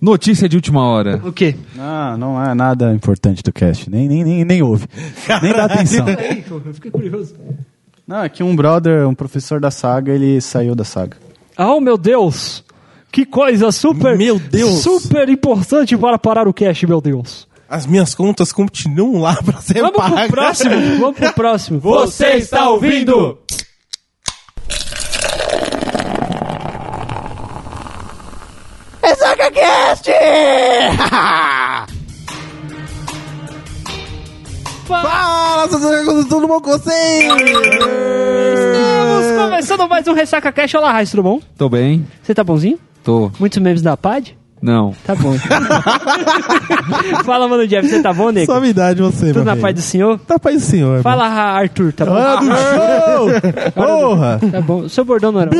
Notícia de última hora. O quê? Não, não é nada importante do cast. Nem, nem, nem, nem ouve. nem dá atenção. Eu fiquei curioso. Não, é que um brother, um professor da saga, ele saiu da saga. Oh, meu Deus! Que coisa super. Meu Deus. Super importante para parar o cast, meu Deus. As minhas contas continuam lá pra ser Vamos pagas. pro próximo, vamos pro próximo. Você está ouvindo? Fala, seus tudo bom com vocês? Estamos começando mais um Ressaca Cash. Olá, Raiz, tudo bom? Tô bem? Você tá bonzinho? Tô. Muitos memes da PAD? Não. Tá bom. Fala, mano, Jeff, você tá bom, nego? Suavidade você, Tudo meu na paz do senhor? Tá paz do senhor. Fala, Arthur, tá bom? Ah, do show! Porra! Tá bom. Seu bordão não era.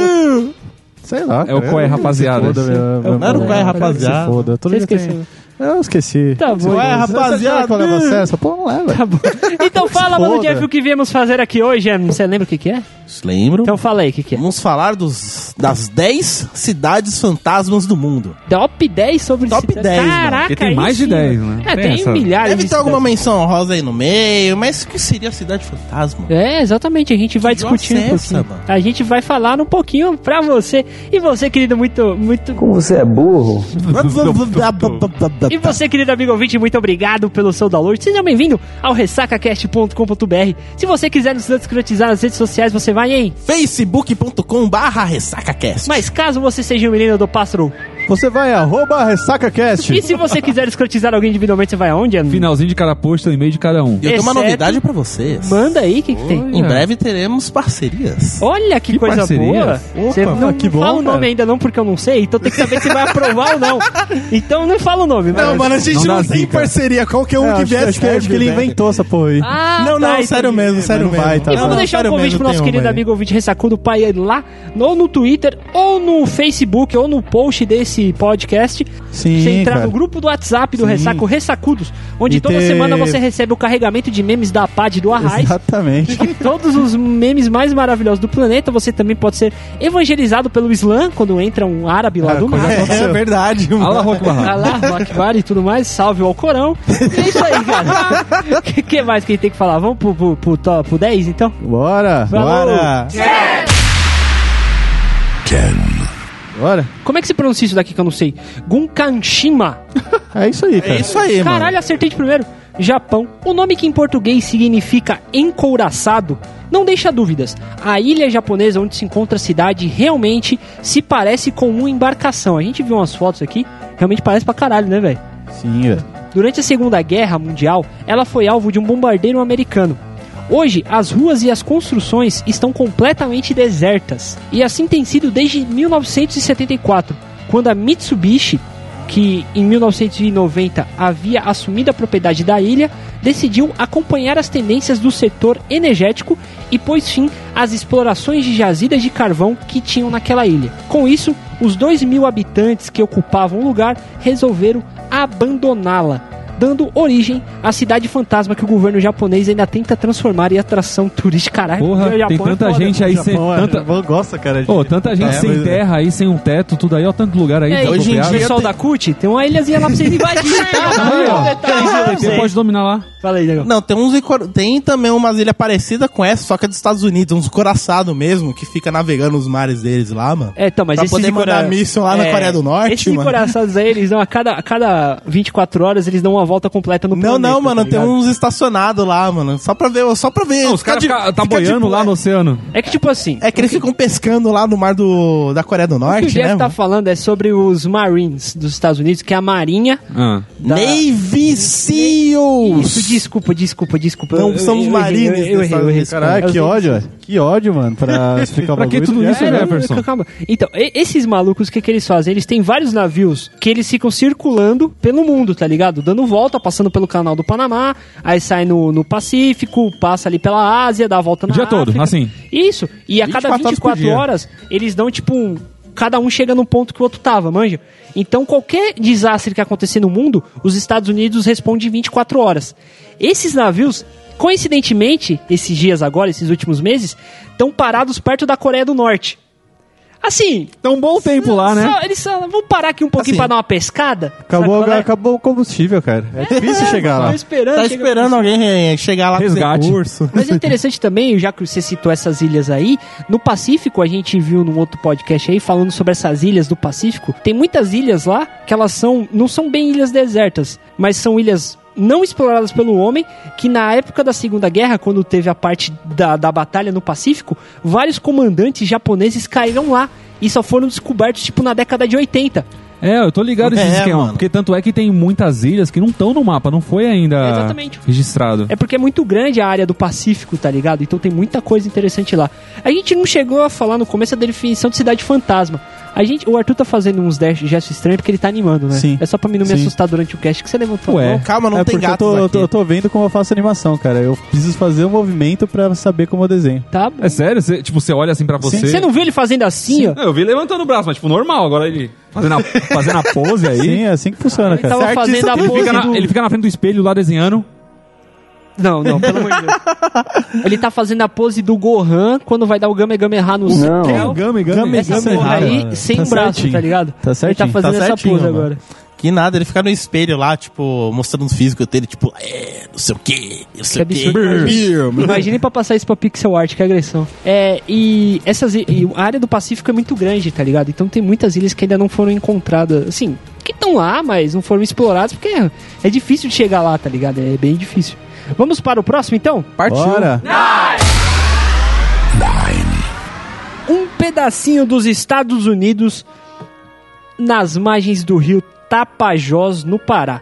Sei lá. É o qual é, rapaziada? Foda, meu- meu- Não era o qual é, rapaziada? Se foda. Todo dia tem-. Eu esqueci. Tá bom. Qual é, então. rapaziada? Você que eu levo acesso? Pô, não leva. Tá bom. Então fala, mano. Jeff, o que viemos fazer aqui hoje. é- Você lembra o que que é? Lembro. Então fala aí, o que que é? Vamos falar dos, das 10 cidades fantasmas do mundo. Top 10 sobre Top cidade. 10, mano. Caraca, Porque tem mais de sim, 10, mano. né? É, Tem tem essa- milhares Deve de ter alguma cidades. menção rosa aí no meio, mas o que seria a cidade fantasma? É, exatamente, a gente vai discutir um é essa, pouquinho. mano? A gente vai falar um pouquinho pra você. E você, querido, muito, muito... Como você é burro. E você, querido amigo ouvinte, muito obrigado pelo seu download. Seja bem-vindo ao ressacacast.com.br. Se você quiser nos escrotizar nas redes sociais, você vai em... facebook.com barra ressacacast. Mas caso você seja um menino do pássaro... Você vai arroba ressacacast. E se você quiser escrotizar alguém individualmente, você vai aonde? Ana? Finalzinho de cada post, e-mail de cada um. E eu tenho uma Exceto- novidade pra vocês. Manda aí, o que, que tem? Em breve teremos parcerias. Olha que, Que coisa parceria. boa. Opa, Você não, que não bom, fala o nome cara. ainda não, porque eu não sei. Então tem que saber se vai aprovar ou não. Então não fala o nome. Não, mas- mano, a gente Não não, dá tem zica. parceria. Qualquer um É, que acho, vier acho que, acho que ele inventou essa porra aí. Ah, Não, não, tá, sério entendi. mesmo, sério não mesmo. vai, tá E bom. vamos Não, deixar um sério convite mesmo, pro nosso tem querido uma aí. amigo ouvinte Ressacudo Pai lá, ou no Twitter, ou no Facebook, ou no post desse podcast. Sim, você entrar cara. no grupo do WhatsApp do Ressaco Ressacudos, onde E toda ter- semana você recebe o carregamento de memes da PAD do Arraiz. Exatamente. Todos os memes mais maravilhosos do planeta. Você também pode ser evangelizado pelo Islã, quando entra um árabe lá do. É, verdade, mano. Alá, Rock Barra. Allah, Akbar e tudo mais, salve ao Corão. E é isso aí, cara. O que, que mais que a gente tem que falar? Vamos pro, pro, pro, top- pro 10, então? Bora. Falou. Bora. Bora. Como é que se pronuncia isso daqui que eu não sei? Gunkanshima. É isso aí, cara. É isso aí, mano. Caralho, acertei de primeiro. Japão. O nome que em português significa encouraçado não deixa dúvidas. A ilha japonesa onde se encontra a cidade realmente se parece com uma embarcação. A gente viu umas fotos aqui, realmente parece pra caralho, né, velho? Sim, velho. Durante a Segunda Guerra Mundial, ela foi alvo de um bombardeiro americano. Hoje, as ruas e as construções estão completamente desertas. E assim tem sido desde 1974, quando a Mitsubishi, que em 1990 havia assumido a propriedade da ilha, decidiu acompanhar as tendências do setor energético e pôs fim às explorações de jazidas de carvão que tinham naquela ilha. Com isso, os 2 mil habitantes que ocupavam o lugar resolveram abandoná-la, dando origem à cidade fantasma que o governo japonês ainda tenta transformar em atração turística. Caralho, Porra, tem é tanta foda. gente aí sem. Japão, é, Tanta, Japão gosta, cara. de- Ô, tanta gente É, sem mas- terra aí, sem um teto, tudo aí, ó, tanto lugar aí. É, hoje em dia- pessoal tem- da CUT, tem uma ilhazinha lá pra vocês invadirem, tá? Você pode dominar lá. Fala aí, negão. Não, tem uns tem também umas ilhas parecidas com essa, só que é dos Estados Unidos, uns coraçados mesmo, que fica navegando nos mares deles lá, mano. É, então, mas Pra esses poder mandar encora- míssil lá na Coreia do Norte, Esses mano. encoraçados aí, eles dão a cada, a cada 24 horas, eles dão uma volta completa no Não, planeta. não, mano, tá tem uns estacionados lá, mano. Só pra ver, só pra ver. Não, os caras tá fica de boiando boa. lá no oceano. É que, tipo assim, É que eles ficam pescando lá no mar do, da Coreia do o que o Norte, Jeff né? tá mano? falando é sobre os Marines dos Estados Unidos, que é a marinha Ah. da... Navy Seals! Isso, desculpa, desculpa, desculpa. Não Eu- eu- somos eu marines Eu, errei, eu Caralho, que ódio, velho. Que ódio, mano, pra explicar Pra que tudo isso, É, né? Jefferson? Calma. Então, esses malucos, o que, que eles fazem? Eles têm vários navios que eles ficam circulando pelo mundo, tá ligado? Dando volta, passando pelo canal do Panamá, aí sai no, no Pacífico, passa ali pela Ásia, dá a volta O na dia todo, África. assim. Isso. E a cada 24 horas por 24 dia. horas, eles dão tipo um. Cada um chega no ponto que o outro tava, manja? Então, qualquer desastre que acontecer no mundo, os Estados Unidos respondem em 24 horas. Esses navios, coincidentemente, esses dias agora, esses últimos meses, estão parados perto da Coreia do Norte. Assim, Tá um bom tempo lá, né? só- eles só, vamos parar aqui um pouquinho Assim, pra dar uma pescada? Acabou, é? acabou o combustível, cara. É difícil chegar Tô lá. esperando. Tá esperando alguém eh, chegar lá Resgate. com recurso. Mas é interessante também, já que você citou essas ilhas aí, no Pacífico, a gente viu num outro podcast aí, falando sobre essas ilhas do Pacífico, tem muitas ilhas lá que elas são, não são bem ilhas desertas, mas são ilhas não exploradas pelo homem, que na época da Segunda Guerra, quando teve a parte da, da batalha no Pacífico, vários comandantes japoneses caíram lá e só foram descobertos, tipo, na década de 80. É, eu tô ligado nesse É, esquema. mano. Porque tanto é que tem muitas ilhas que não estão no mapa, não foi ainda Exatamente. registrado. É porque é muito grande a área do Pacífico, tá ligado? Então tem muita coisa interessante lá. A gente não chegou a falar no começo da definição de cidade fantasma. A gente, o Arthur tá fazendo uns dash- gestos estranhos porque ele tá animando, né? Sim. É só pra mim não me Sim. assustar durante o cast que você levantou Ué. a mão. Calma, não é tem porque eu gato tô, eu tô, eu tô vendo como eu faço animação, cara. Eu preciso fazer um movimento pra saber como eu desenho. Tá bom. É sério? Você, tipo, você olha assim pra você. Você não viu ele fazendo assim, ó? Não, eu vi levantando o braço, mas tipo, normal. Agora ele fazendo a, fazendo a pose aí. Sim, é assim que funciona, Ele cara. tava Certo, fazendo isso a Ele pose fica, na, ele fica na frente do espelho lá desenhando. Não, não, pelo amor de Deus. Ele tá fazendo a pose do Gohan quando vai dar o Game Game no céu. Essa Gami porra errado, aí, mano. sem Tá braço, certinho. tá ligado? Tá certinho. Ele tá fazendo Tá essa certinho, pose mano. agora. Que nada, ele fica no espelho lá, tipo, mostrando os físicos dele, tipo, é, não sei o que, não sei Que o que. absurdo. Imagine pra passar isso pra pixel art, que agressão. É, e essas e a área do Pacífico é muito grande, tá ligado? Então tem muitas ilhas que ainda não foram encontradas, assim, que estão lá, mas não foram exploradas porque é, é difícil de chegar lá, tá ligado? É bem difícil. Vamos para o próximo então? Partiu. Bora. Um pedacinho dos Estados Unidos nas margens do rio Tapajós, no Pará.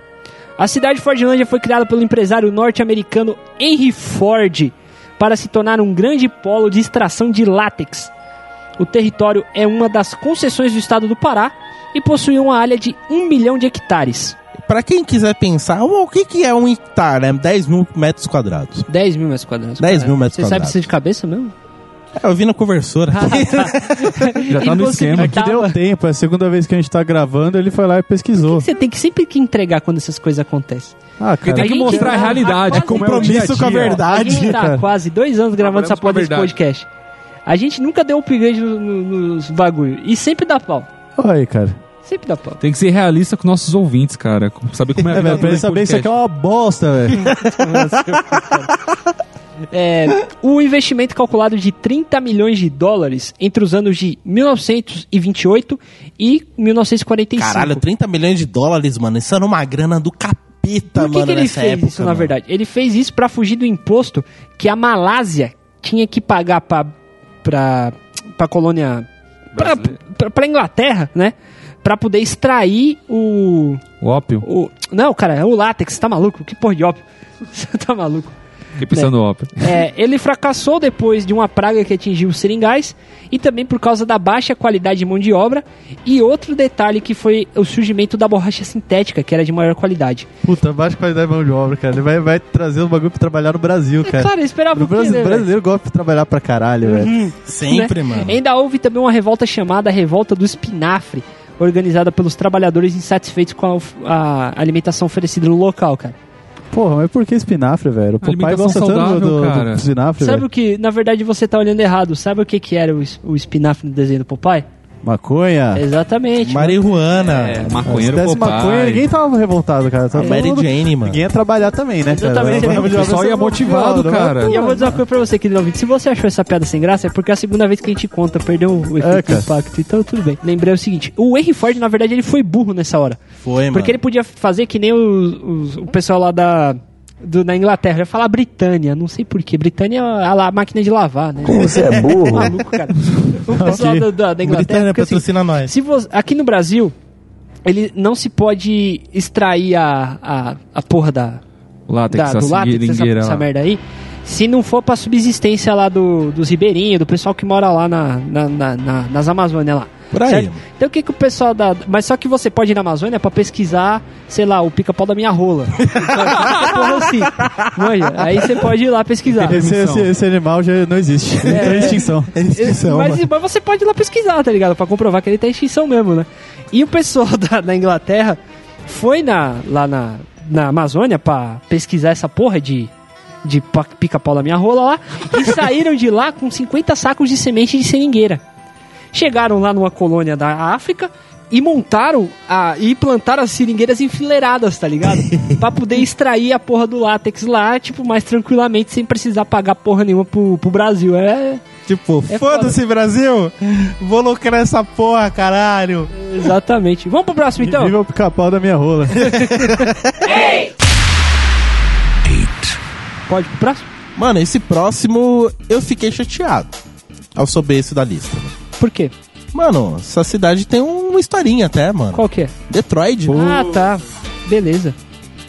A cidade de Fordlândia foi criada pelo empresário norte-americano Henry Ford para se tornar um grande polo de extração de látex. O território é uma das concessões do estado do Pará e possui uma área de 1 milhão de hectares. Pra quem quiser pensar, o que, que é um hectare? É 10 mil metros quadrados. 10 mil metros quadrados. 10 mil metros Você sabe quadrados. isso de cabeça mesmo? É, eu vi no conversor. Ah, tá. Já tá no esquema. Aqui deu tempo, é a segunda vez que a gente tá gravando, ele foi lá e pesquisou. Você tem que sempre que entregar quando essas coisas acontecem. Ah, cara. tem que mostrar a tá realidade, quase como é o dia a compromisso com a dia. A verdade. gente tá cara. quase dois anos gravando essa porra Trabalhamos com a desse verdade. podcast. A gente nunca deu upgrade no- no- nos bagulho. E sempre dá pau. Olha aí, cara. Sempre dá pau. Tem que ser realista com nossos ouvintes, cara. Saber como é a É, vida velho, pra do ele saber isso aqui é uma bosta, velho. É, o investimento calculado de 30 milhões de dólares entre os anos de 1928 e 1945. Caralho, 30 milhões de dólares, mano. Isso era uma grana do capeta, Por que, mano, que ele nessa fez época. isso, na mano. verdade? Ele fez isso pra fugir do imposto que a Malásia tinha que pagar pra, pra, pra colônia. Pra, Brasileira. pra, pra Inglaterra, né? Pra poder extrair o, O ópio. o. Não, cara, é o látex, tá maluco? Que porra de ópio? Você tá maluco? Fiquei pensando no ópio. É, ele fracassou depois de uma praga que atingiu os seringais e também por causa da baixa qualidade de mão de obra. E outro detalhe que foi o surgimento da borracha sintética, que era de maior qualidade. Puta, baixa qualidade de mão de obra, cara. Ele vai, vai trazer os bagulho pra trabalhar no Brasil, É cara. claro, eu esperava O o quê, brasi- né, brasileiro gosta de trabalhar pra caralho, velho. Sempre, né? mano. Ainda houve também uma revolta chamada Revolta do Espinafre, organizada pelos trabalhadores insatisfeitos com a, a alimentação oferecida no local, cara. Porra, mas por que espinafre, velho? O papai gosta tanto saudável, do, do, cara. do espinafre, Sabe velho. o que, na verdade, você tá olhando errado. Sabe o que que era o, es- o espinafre no desenho do Popeye? Maconha. Exatamente. Marihuana. É, Se maconheiro desse Popeye. maconha, ninguém tava revoltado, cara. Tava Mary todo mundo- Jane, mano. Ninguém ia trabalhar também, né, cara? Exatamente. De O pessoal ia motivado, cara. E eu vou dizer uma coisa pra você, querido ouvinte. Se você achou essa piada sem graça, é porque é a segunda vez que a gente conta, perdeu o efeito É, cara. impacto. Então, tudo bem. Lembrei o seguinte: o Henry Ford, na verdade, ele foi burro nessa hora. Foi, mano. Porque ele podia fazer que nem os- os- o pessoal lá da. Do, na Inglaterra, eu ia falar Britânia, não sei porquê. Britânia é a, a máquina de lavar, né? Como você é burro? Maluco, cara. O pessoal Ok. da, da, da Inglaterra. Britânia porque, assim, patrocina nós. se você, aqui no Brasil, ele não se pode extrair a, a, a porra da, Látex, da, do látex, essa, essa merda aí, se não for pra subsistência lá do, dos ribeirinhos, do pessoal que mora lá na, na, na- na- nas Amazônias lá. Por aí. certo? Então o que que o pessoal da... Mas só que você pode ir na Amazônia pra pesquisar, sei lá, o pica-pau da minha rola. Porra assim. Manja, aí você pode ir lá pesquisar. Esse, esse, esse animal já não existe. Ele tá em extinção. É extinção, mas, mas você pode ir lá pesquisar, tá ligado? Pra comprovar que ele tá em extinção mesmo, né? E o pessoal da, da Inglaterra foi na, lá na, na Amazônia pra pesquisar essa porra de, de pa- pica-pau da minha rola lá e saíram de lá com 50 sacos de semente de seringueira. Chegaram lá numa colônia da África e montaram a, e plantaram as seringueiras enfileiradas, tá ligado? pra poder extrair a porra do látex lá, tipo, mais tranquilamente, sem precisar pagar porra nenhuma pro, pro Brasil. É, Tipo, É foda-se, Brasil! Vou lucrar essa porra, caralho! exatamente. Vamos pro próximo então? Viva o pica-pau da minha rola. Pode pro próximo? Mano, esse próximo eu fiquei chateado ao saber esse da lista. Por quê? Mano, essa cidade tem uma historinha até, mano. Qual que é? Detroit. Ah, tá. Beleza.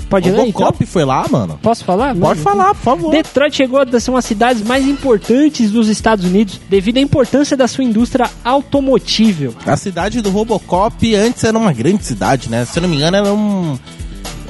Pode ler então? Robocop foi lá, mano. Posso falar? Pode Mano, falar, por favor. Detroit chegou a ser uma das cidades mais importantes dos Estados Unidos devido à importância da sua indústria automotível. A cidade do Robocop antes era uma grande cidade, né? Se eu não me engano, era um.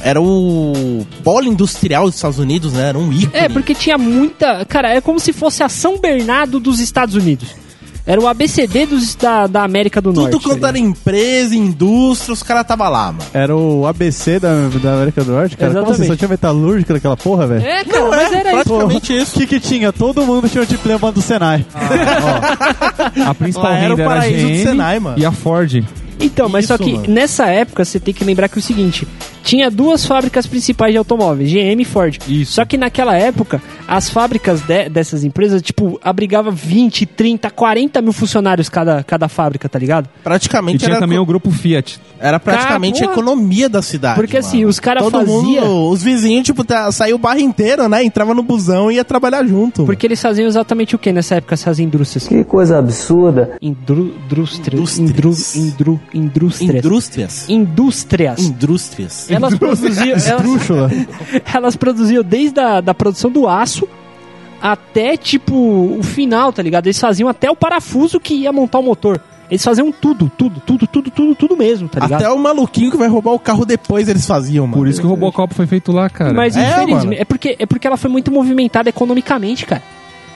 Era o polo industrial dos Estados Unidos, né? Era um ícone. É, porque tinha muita. Cara, é como se fosse a São Bernardo dos Estados Unidos. Era o ABCD dos, da, da América do Tudo Norte. quanto tá era empresa, indústria, os caras tava lá, mano. Era o ABC da, da América do Norte, cara. Como Exatamente. você só tinha metalúrgica naquela porra, velho? É, cara, Não, mas é, era isso. praticamente O isso. que que tinha? Todo mundo tinha um diploma do Senai. A principal Lá era o renda era a paraíso do GM Senai, mano. e a Ford. Então, mas Isso, só que mano. nessa época você tem que lembrar que é o seguinte: tinha duas fábricas principais de automóveis, GM e Ford. Isso. Só que naquela época, as fábricas de- dessas empresas, tipo, abrigava 20, 30, 40 mil funcionários cada, cada fábrica, tá ligado? E Praticamente tinha era, também o grupo Fiat. era praticamente Cara, a economia da cidade. Porque, assim, mano. os cara Todo fazia- mundo, os vizinhos, tipo, tá, saiu o bairro inteiro, né? Entrava no busão e ia trabalhar junto. Porque eles faziam exatamente o que nessa época, essas indústrias? Que coisa absurda. Indru, indústrias. Indústrias. Indru, indru, indústrias. Indústrias. Indústrias. Indústrias. Elas produziam, elas, elas produziam desde a da produção do aço até, tipo, o final, tá ligado? Eles faziam até o parafuso que ia montar o motor. Eles faziam tudo, tudo, tudo, tudo, tudo, tudo mesmo, tá ligado? Até o maluquinho que vai roubar o carro depois eles faziam, mano. Por isso que o Robocop foi feito lá, cara. Mas É, infelizmente, mano. é, porque, é porque ela foi muito movimentada economicamente, cara.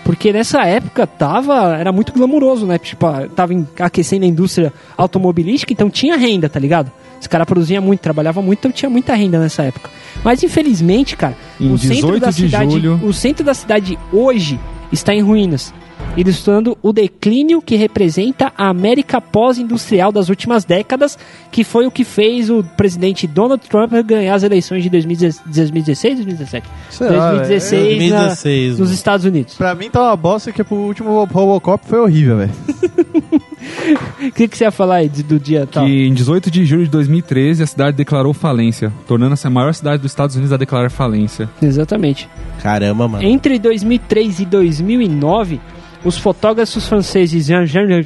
Porque nessa época tava, era muito glamuroso, né? Tipo, tava aquecendo a indústria automobilística, então tinha renda, tá ligado? Os caras produziam muito, trabalhavam muito, então tinha muita renda nessa época. Mas infelizmente, cara, Em o centro 18 da de cidade, julho- o centro da cidade hoje está em ruínas, ilustrando o declínio que representa a América pós-industrial das últimas décadas, que foi o que fez o presidente Donald Trump ganhar as eleições de 2016, 2017? Sei lá, 2016, na- 2016, nos. Estados Unidos. Pra mim tá uma bosta que o último Robocop foi horrível, velho. O que, que você ia falar aí de- do dia tal? Que em 18 de julho de 2013 a cidade declarou falência, tornando-se a maior cidade dos Estados Unidos a declarar falência. Exatamente. Caramba, mano. Entre 2003 e 2009, os fotógrafos franceses Jean-Jean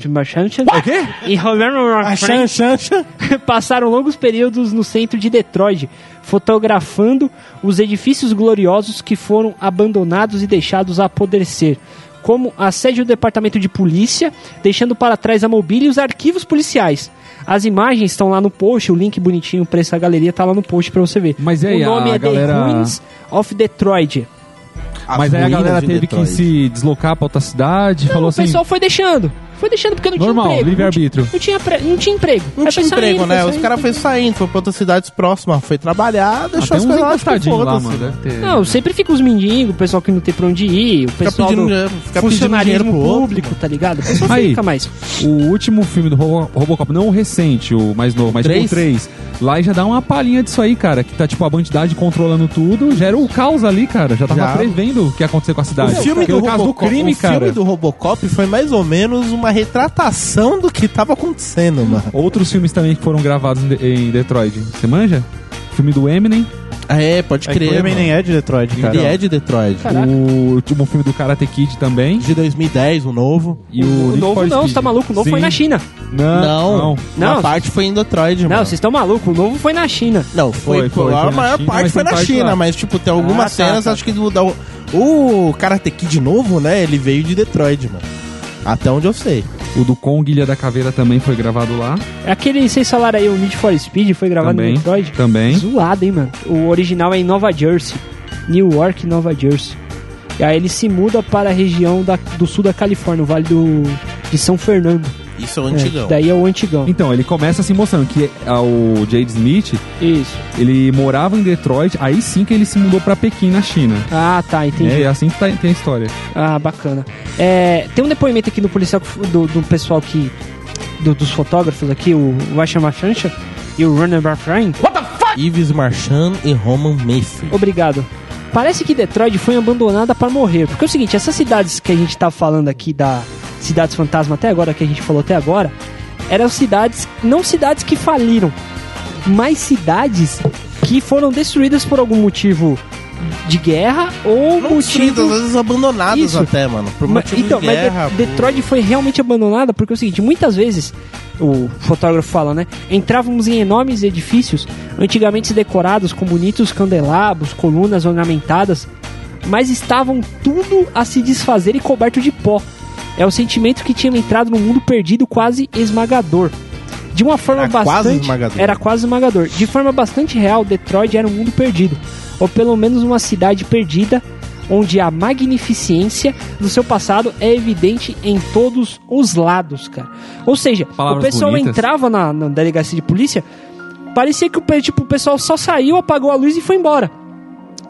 e Romain A chan, chan, chan. passaram longos períodos no centro de Detroit, fotografando os edifícios gloriosos que foram abandonados e deixados a apodrecer, como a sede do departamento de polícia, deixando para trás a mobília e os arquivos policiais. As imagens estão lá no post, o link bonitinho para essa galeria tá lá no post para você ver. Mas aí, o nome a é galera- The Ruins of Detroit. As Mas aí a galera teve Detroit. que se deslocar pra outra cidade, Não, falou o assim, pessoal foi deixando. Foi deixando porque não Normal, tinha emprego. livre-arbítrio. Não, tinha, pre- não tinha emprego. Não Aí tinha foi emprego, saindo, né? foi Os caras foram saindo, foi pra outras cidades próximas, foi trabalhar, deixou até as coisas lá, tipo, lá, mano. Deve ter... Não, sempre fica os mendigos, o pessoal que não tem pra onde ir, o Fica pessoal pedindo, do fica pedindo funcionarismo dinheiro pro outro. público, tá ligado? O pessoal Aí. fica mais. O último filme do Robo- Robocop, não o recente, o mais novo, mas Três? o 3. Lá já dá uma palhinha disso aí, cara. Que tá tipo a bandidade controlando tudo. Gera o caos ali, cara. Já tava Já. prevendo o que ia acontecer com a O cidade. filme, do caso do Robocop, crime, o cara. filme do Robocop foi mais ou menos uma retratação do que tava acontecendo, mano. Outros filmes também que foram gravados em, De- em Detroit. Você manja? Filme do Eminem. É, pode É crer. o Eminem mano. é de Detroit, cara. Ele é de Detroit. Caraca. O último filme do Karate Kid também. De 2010, o novo. E o, O novo for não, Speed. você tá maluco? O novo foi Sim. na China. Não, não. Não. Uma parte foi em Detroit, Não, mano. vocês estão malucos. O novo foi na China. Não, foi, Foi, foi, a foi na maior China, parte foi na parte China, lá. mas tipo, tem algumas Ah, tá, cenas, tá. acho que do, da, o Karate Kid novo, né, ele veio de Detroit, mano. Até onde eu sei. O do Kong Ilha da Caveira também foi gravado lá. Aquele, vocês falaram aí, o Need for Speed foi gravado também. em Detroit. Também. Zoado, hein, mano. O original é em Nova Jersey. New York, Nova Jersey. E aí ele se muda para a região da- do sul da Califórnia, o Vale do, de São Fernando. Isso é o É, antigão. daí é o antigão. Então, ele começa assim mostrando que o Jade Smith, Isso. ele morava em Detroit, aí sim que ele se mudou pra Pequim, na China. Ah, tá, entendi. É, é assim que tá- tem a história. Ah, bacana. É, tem um depoimento aqui do policial que- do, do pessoal que. do- dos fotógrafos aqui, o Washa Machancha e o Runner Barfrain. Yves Marchand e Roman Mayfield. Obrigado. Parece que Detroit foi abandonada para morrer. Porque é o seguinte, essas cidades que a gente tá falando aqui da Cidades Fantasma até agora, que a gente falou até agora, eram cidades, não cidades que faliram, mas cidades que foram destruídas por algum motivo de guerra ou Não motivo às vezes abandonadas Isso. até, mano. Por motivo então, de guerra. De- Detroit foi realmente abandonada porque é o seguinte, muitas vezes o fotógrafo fala, né? Entrávamos em enormes edifícios, antigamente decorados com bonitos candelabros, colunas ornamentadas, mas estavam tudo a se desfazer e coberto de pó. É o sentimento que tinha entrado no mundo perdido quase esmagador. De uma forma Era quase bastante. esmagador. Era quase esmagador. De forma bastante real, Detroit era um mundo perdido. Ou pelo menos uma cidade perdida, onde a magnificência do seu passado é evidente em todos os lados, cara. Ou seja, Palavras o pessoal bonitas. entrava na, na delegacia de polícia, parecia que o, tipo, o pessoal só saiu, apagou a luz e foi embora.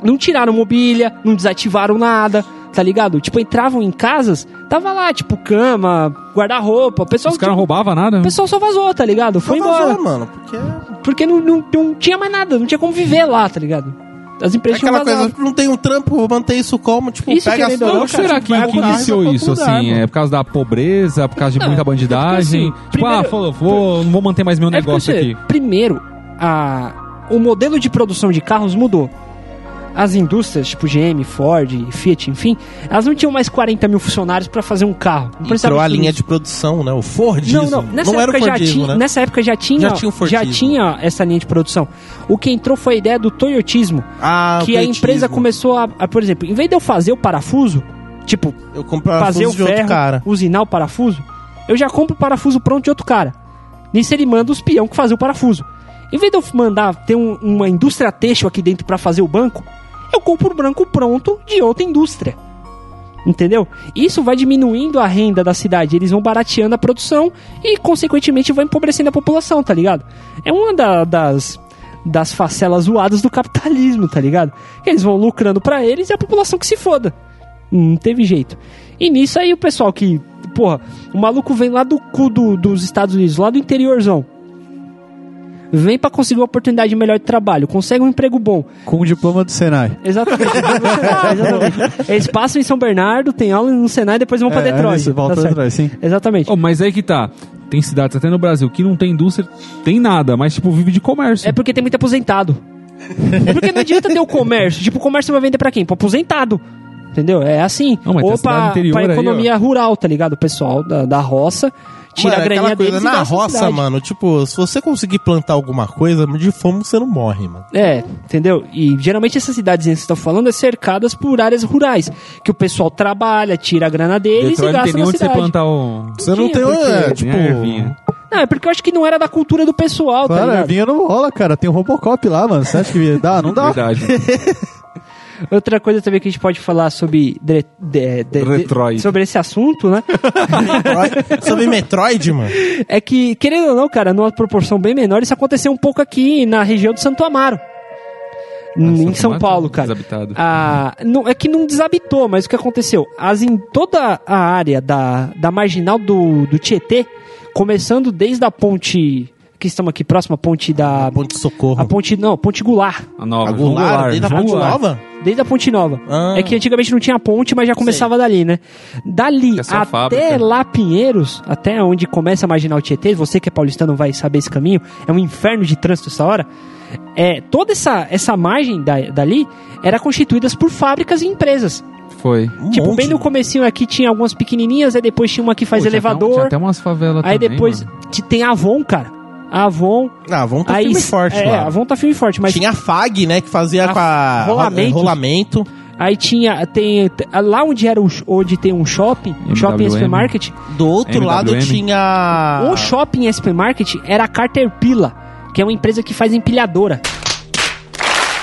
Não tiraram mobília, não desativaram nada, tá ligado? Tipo, entravam em casas, tava lá, tipo, cama, guarda-roupa, o pessoal, Os caras não tipo, roubavam nada? o pessoal só vazou, tá ligado? Foi Só embora. vazou, mano. Porque Porque não, não, não tinha mais nada, não tinha como viver lá, tá ligado? As é empresas aquela coisa, não tem um trampo, vou manter isso como, tipo, Isso, pega as não, cara, será tipo, que, que iniciou isso, lugar, assim? mano. É por causa da pobreza, por causa de Não, muita é porque, bandidagem? assim, tipo, primeiro- ah, falou, vou, não vou manter mais meu É porque negócio aqui. Primeiro, a, o modelo de produção de carros mudou. As indústrias, tipo GM, Ford, Fiat, enfim, elas não tinham mais 40 mil funcionários pra fazer um carro. Não Entrou a linha isso. de produção, né? O Fordismo. Não, não. Nessa, era o época já tinha, né? nessa época já tinha, Já tinha já tinha essa linha de produção. O que entrou foi a ideia do Toyotismo, Ah, que a empresa começou a, a, por exemplo, em vez de eu fazer o parafuso, tipo, Eu compro fazer o ferro, cara. usinar o parafuso, eu já compro o parafuso pronto de outro cara. Nisso ele manda os peão que fazer o parafuso. Em vez de eu mandar ter um- uma indústria têxtil aqui dentro pra fazer o banco, eu compro branco pronto de outra indústria. Entendeu? Isso vai diminuindo a renda da cidade, eles vão barateando a produção e, consequentemente, vai empobrecendo a população, tá ligado? É uma da- das, das facelas zoadas do capitalismo, tá ligado? Eles vão lucrando pra eles e a população que se foda. Não teve jeito. E nisso aí o pessoal que, porra, o maluco vem lá do cu do- dos Estados Unidos, lá do interiorzão. Vem pra conseguir uma oportunidade melhor de trabalho, consegue um emprego bom. Com o diploma do Senai. Exatamente. Exatamente. Eles passam em São Bernardo, tem aula no Senai e depois vão pra É, Detroit. isso, volta Tá pra. Detroit, sim. Exatamente. Oh, mas aí que tá. Tem cidades até no Brasil que não tem indústria, tem nada, mas tipo, vive de comércio. É porque tem muito aposentado. Porque não adianta ter o comércio. Tipo, o comércio vai vender pra quem? Pro aposentado. Entendeu? É assim. Não, Ou pra, interior pra aí, economia rural, tá ligado? O pessoal da, da roça tira Mano, a graninha coisa, deles e na roça, mano, tipo, se você conseguir plantar alguma coisa, de fome você não morre, mano. É, entendeu? E geralmente essas cidades que vocês estão falando é cercadas por áreas rurais. Que o pessoal trabalha, tira a grana deles Detroit e não tem gasta nem na onde você cidade. plantar o... Você não tem, porque é, tem tipo... ervinha. Não, é porque eu acho que não era da cultura do pessoal, tá Claro, ligado? vinha não rola, cara. Tem o Robocop lá, mano. Você acha que dá? Não dá. Verdade. Outra coisa também que a gente pode falar sobre de- de- de- sobre esse assunto, né? Sobre Metroid, mano. É que, querendo ou não, cara, numa proporção bem menor, isso aconteceu um pouco aqui na região de Santo Amaro. em Santo São Amaro, Paulo, cara. desabitado. Ah, não, é que não desabitou, mas o que aconteceu? As, em toda a área da, da marginal do, do Tietê, começando desde a ponte. Que estamos aqui próximo à ponte da. Ponte de Socorro. A ponte. Não, ponte Goulart. A nova. A João Goulart, Goulart, desde a Ponte Goulart. Nova? Desde a Ponte Nova. Ah. É que antigamente não tinha ponte, mas já começava dali, né? Dali É até fábrica. lá Pinheiros, até onde começa a Marginal Tietê, você que é paulistano vai saber esse caminho, é um inferno de trânsito essa hora. É, toda essa, essa margem da, dali era constituída por fábricas e empresas. Foi. Um tipo, monte. bem no comecinho aqui tinha algumas pequenininhas, aí depois tinha uma que faz Pô, elevador, Tinha até umas favelas aí também, depois mano. te- tem a Avon, cara. A Avon, Ah, vamos tá aí firme e forte é, lá. a Avon tá firme e forte, mas Tinha a FAG, né, que fazia A- com a... rolamentos. Rolamento. Aí tinha, tem, lá onde era o, onde tem um shopping, shopping MWM. SP Market, Do outro MWM. Lado tinha... o shopping SP Market era a Caterpillar, que é uma empresa que faz empilhadora.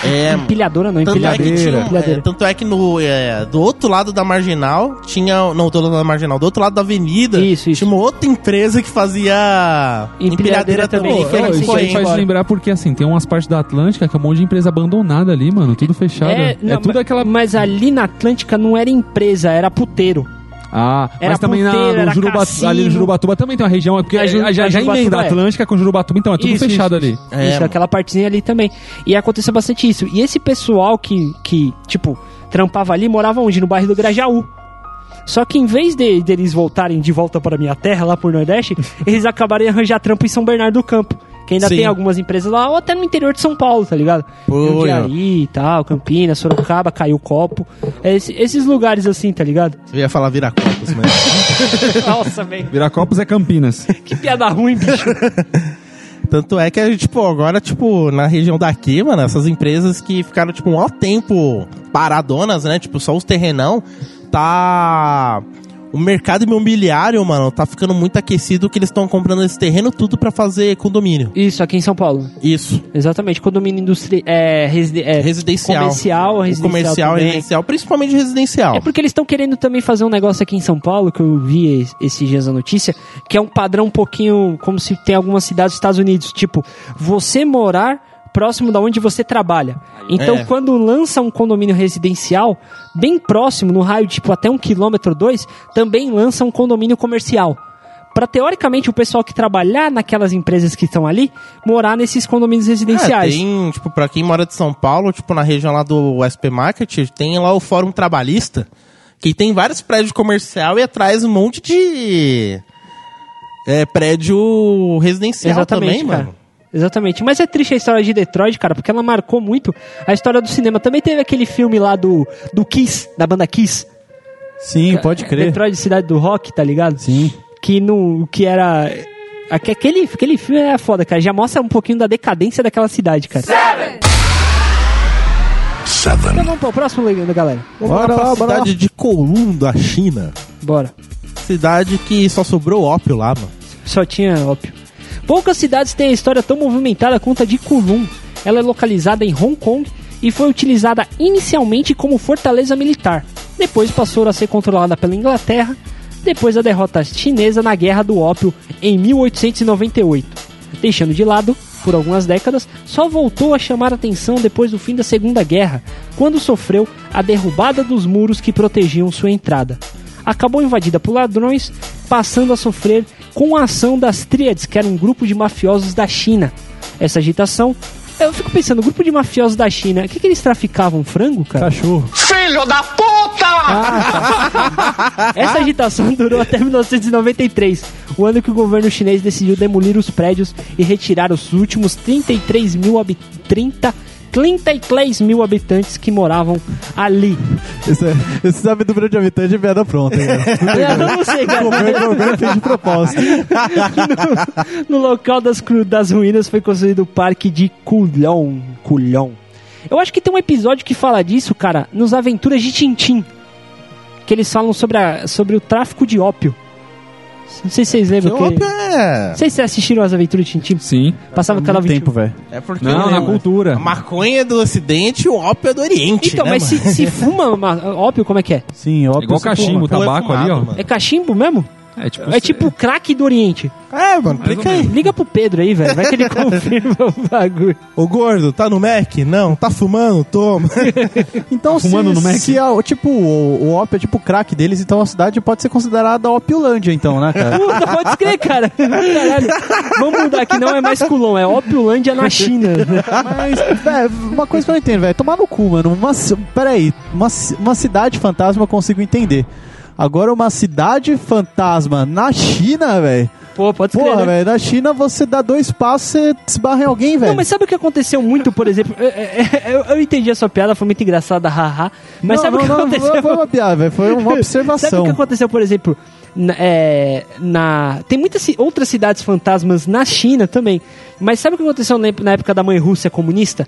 É, Empilhadora não, tanto é, que empilhadeira. tinha, empilhadeira. é, tanto é que no, é, do outro lado da marginal tinha. Não, do outro lado da marginal, do outro lado da avenida Isso, isso. tinha uma outra empresa que fazia Empilhadeira também, também. era era isso aí faz embora. lembrar porque, assim, tem umas partes da Atlântica que é um monte de empresa abandonada ali, mano. Tudo fechado. É, não, tudo aquela... Mas ali na Atlântica não era empresa, era puteiro. Ah, Era mas também na, no Juruba- ali no Jurubatuba também tem uma região, é porque A Ju- já, já, a já Jurubatuba emenda a é. Atlântica com Jurubatuba, então é tudo Isso, fechado isso, ali. isso. É, Isso, mano. aquela partezinha ali também. E aconteceu bastante isso. E esse pessoal que, que tipo, trampava ali, morava onde? No bairro do Grajaú. Só que em vez de deles voltarem de volta para a minha terra, lá por Nordeste, eles acabaram de arranjar trampo em São Bernardo do Campo. Que ainda Sim. tem algumas empresas lá, ou até no interior de São Paulo, tá ligado? Pô, Jundiaí e tal, Campinas, Sorocaba, Caiu Copo. Esse- esses lugares assim, tá ligado? Eu ia falar Viracopos, mas. Nossa, velho. Viracopos é Campinas. Que piada ruim, bicho. Tanto é que, tipo, agora, tipo, na região daqui, mano, essas empresas que ficaram, tipo, um maior tempo paradonas, né? Tipo, só os terrenão, tá. O mercado imobiliário, mano, tá ficando muito aquecido que eles estão comprando esse terreno tudo pra fazer condomínio. Isso, aqui em São Paulo. Isso. Exatamente, condomínio industrial. É, reside- é, Residencial. Comercial, residencial. comercial, também. residencial, principalmente residencial. É porque eles estão querendo também fazer um negócio aqui em São Paulo, que eu vi es- esses dias a notícia, que é um padrão um pouquinho como se tem algumas cidades dos Estados Unidos. Tipo, você morar próximo da onde você trabalha. Então, É. quando lança um condomínio residencial, bem próximo, no raio de tipo até um quilômetro dois, também lança um condomínio comercial. Pra teoricamente o pessoal que trabalhar naquelas empresas que estão ali morar nesses condomínios É, residenciais. tem, tipo, pra quem mora de São Paulo, tipo, na região lá do SP Market, tem lá o Fórum Trabalhista, que tem vários prédios comercial e atrás um monte de é, prédio residencial Exatamente, também, cara. mano. Exatamente. Mas é triste a história de Detroit, cara, porque ela marcou muito a história do cinema. Também teve aquele filme lá do, do Kiss, da banda Kiss. Sim, pode crer. Detroit, Cidade do Rock, tá ligado? Sim. Que, no, que era... aque- Aquele, aquele filme é foda, cara. Já mostra um pouquinho da decadência daquela cidade, cara. Então vamos pro próximo legenda, galera. Vamos Bora lá pra lá, bora cidade de Kowloon, da China. Bora. Cidade que só sobrou ópio lá, mano. Só tinha ópio. Poucas cidades têm a história tão movimentada quanto a de Kowloon. Ela é localizada em Hong Kong e foi utilizada inicialmente como fortaleza militar. Depois passou a ser controlada pela Inglaterra, depois da derrota chinesa na Guerra do Ópio em 1898. Deixando de lado por algumas décadas, só voltou a chamar atenção depois do fim da Segunda Guerra, quando sofreu a derrubada dos muros que protegiam sua entrada acabou invadida por ladrões, passando a sofrer com a ação das Tríades, que era um grupo de mafiosos da China. Essa agitação, eu fico pensando, grupo de mafiosos da China, o que, que eles traficavam? Frango, cara? Cachorro. Essa agitação durou até 1993, o ano que o governo chinês decidiu demolir os prédios e retirar os últimos 33 mil, habi 30, 33 mil habitantes que moravam ali. Esse, é- esse sabe do número de habitantes é piada pronta, cara. Eu não sei, cara. O governo, o governo fez de propósito. no, no local das, cru- das ruínas foi construído o parque de Culhão. Culhão. Eu acho que tem um episódio que fala disso, cara, nos Aventuras de Tintim. Que eles falam sobre, a- sobre o tráfico de ópio. Não sei se vocês Que lembram. Que... ópio é... Não sei se vocês assistiram as Aventuras de Tintim. Sim. Passava no canal Muito 21. tempo, velho. É porque Não, na o- cultura. a maconha é do ocidente e o ópio é do oriente, Então, né, mas mano? se, se fuma ma- ópio, como é que é? Sim, óbvio. Igual cachimbo, é tabaco ali, fumado, ó. mano. É cachimbo mesmo? É tipo, É tipo crack do Oriente. É, mano, clica aí. Liga pro Pedro aí, velho. Vai que ele confirma o bagulho. Ô gordo, tá no Mac? Não. Tá fumando? Toma. Então, se, fumando no Mac? se a- tipo, o, o ópio é tipo o crack deles, então a cidade pode ser considerada Opiolândia, então, né, cara? Puta, pode escrever, cara. Caralho. Vamos mudar aqui, não é mais Culon, é Opiolândia na China. Mas, velho, uma coisa que eu não entendo, velho, tomar no cu, mano. Uma, peraí, uma, uma cidade fantasma eu consigo entender. Agora, uma cidade fantasma na China, velho. Pô, pode escrever. Porra, né? velho, na China você dá dois passos, você esbarra em alguém, velho. Não, mas sabe o que aconteceu muito, por exemplo? Eu, eu- eu entendi a sua piada, foi muito engraçada, haha. Mas não, sabe não, o que não, aconteceu? Não foi uma piada, velho, foi uma Sabe o observação. que aconteceu, por exemplo, na, é, na- tem muitas outras cidades fantasmas na China também. Mas sabe o que aconteceu na na época da mãe Rússia comunista?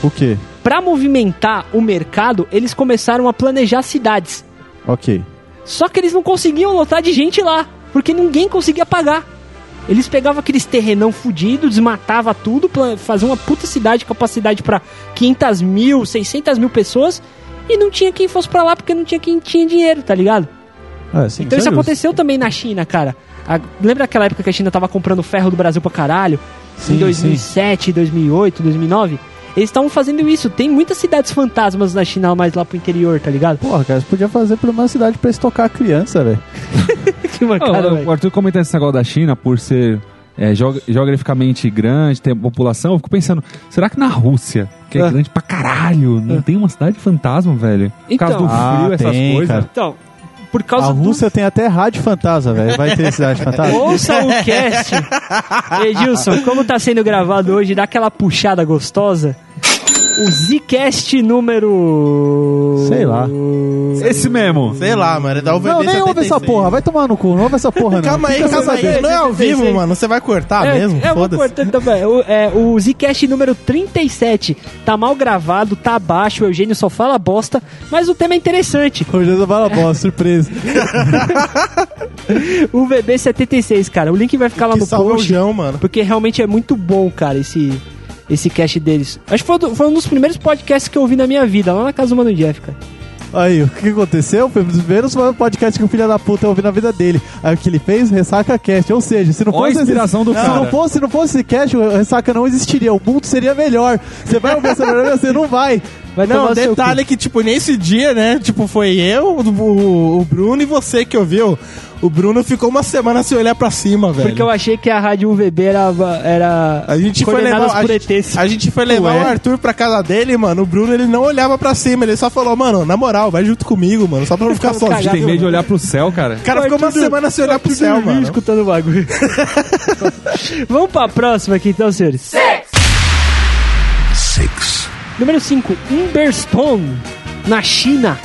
O quê? Pra movimentar o mercado, eles começaram a planejar cidades. Ok. Só que eles não conseguiam lotar de gente lá, porque ninguém conseguia pagar. Eles pegavam aqueles terrenão fudido, desmatava tudo, fazia uma puta cidade, capacidade pra 500 mil, 600 mil pessoas, e não tinha quem fosse pra lá porque não tinha quem tinha dinheiro, tá ligado? É, sim, Então isso aconteceu também na China, cara. A- lembra aquela época que a China tava comprando ferro do Brasil pra caralho? Sim, em 2007, 2008, 2009? Eles estavam fazendo isso. Tem muitas cidades fantasmas na China, mais lá pro interior, tá ligado? Porra, cara, você podia fazer por uma cidade pra estocar a criança, velho. que mancada, velho. o Arthur comentando esse negócio da China por ser é, geog- geograficamente grande, ter população, eu fico pensando, será que na Rússia, que é Ah. grande pra caralho, não tem uma cidade fantasma, velho? Por causa Então. do frio, Ah, essas tem, coisas. cara. Então, por causa A do Rússia tem até rádio fantasma, velho. Vai ter cidade fantasma? Ouça o cast. Edilson, como tá sendo gravado hoje, dá aquela puxada gostosa. O Zcast número. Sei lá. Esse mesmo. Sei lá, mano. Dá o VB Não, nem ouve essa 76. porra. Vai tomar no cu. Não ouve essa porra, não. Calma aí, calma aí. Não é ao vivo, 76. mano. Você vai cortar É, mesmo? eu vou cortando também. O, é, o Zcast número 37 tá mal gravado, tá baixo, o Eugênio só fala bosta, mas o tema é interessante. Hoje eu falo bosta, surpresa. O VB 76, cara. O link vai ficar lá Que no o post. João, mano. Porque realmente é muito bom, cara, esse, esse cast deles. Acho que foi, do- foi um dos primeiros podcasts que eu ouvi na minha vida, lá na casa do Mano Jeff, cara. Aí, o que aconteceu? Foi um dos primeiros podcasts que o filho da puta ouviu na vida dele. Aí o que ele fez? Ressaca Cast. Ou seja, se não Ó fosse. inspiração do se cara. não fosse, se não fosse esse cast, o Ressaca não existiria. O mundo seria melhor. Você vai ouvir essa melhor, você não vai. Vai Não, detalhe que, tipo, nesse dia, né? Tipo, foi eu, o- o Bruno e você que ouviu. O Bruno ficou uma semana sem olhar pra cima, velho. Porque eu achei que a rádio UVB era, era A gente foi levar, a, por gente- ETs. a gente foi levar Ué? o Arthur pra casa dele, mano. O Bruno, ele não olhava pra cima. Ele só falou, mano, na moral, vai junto comigo, mano. Só pra não ficar sozinho. Tem medo de olhar pro céu, cara. O cara ficou uma semana sem olhar pro céu, mano. escutando o bagulho. Vamos pra próxima aqui, então, senhores. Número 5, Umberstone, na China.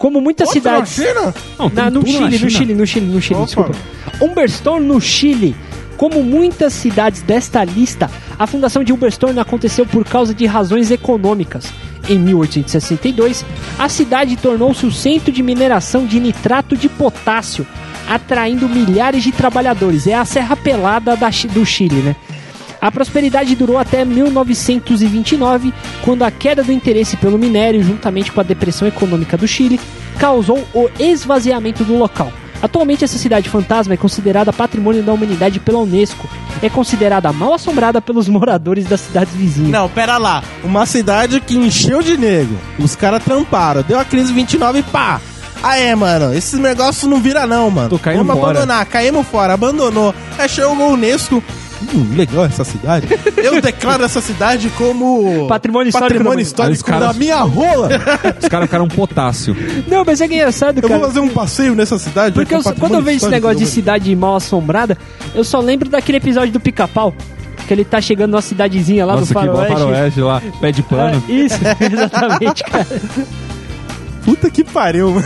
Como muitas Outra cidades. China? Não, Na- no, tudo na Chile, no. Chile, no Chile, no Chile, Opa. desculpa. Umberstone, no Chile. Como muitas cidades desta lista, a fundação de Umberstone aconteceu por causa de razões econômicas. Em 1862, a cidade tornou-se o centro de mineração de nitrato de potássio, atraindo milhares de trabalhadores. É a Serra Pelada da do Chile, né? A prosperidade durou até 1929, quando a queda do interesse pelo minério, juntamente com a depressão econômica do Chile, causou o esvaziamento do local. Atualmente, essa cidade fantasma é considerada patrimônio da humanidade pela Unesco. É considerada mal assombrada pelos moradores das cidades vizinhas. Não, pera lá. Uma cidade que encheu de nego. Os caras tramparam. Deu a crise 29 e pá. Ah, é, mano. Esses negócios não vira não, mano. Tô caindo Vamos fora. abandonar. Caímos fora. Abandonou. Aí chegou o Unesco. Hum, legal essa cidade. Eu declaro essa cidade como... Patrimônio histórico Patrimônio da- histórico caras- da minha rola. Os caras ficaram um potássio. Não, mas é que é engraçado, Eu vou cara. fazer um passeio nessa cidade. Porque com eu quando eu vejo esse negócio de da cidade mal assombrada, eu só lembro daquele episódio do Pica-Pau. Que ele tá chegando numa cidadezinha lá Nossa, do Faroeste. faroeste lá, pé de pano. É, isso, exatamente, cara. Puta que pariu, mano.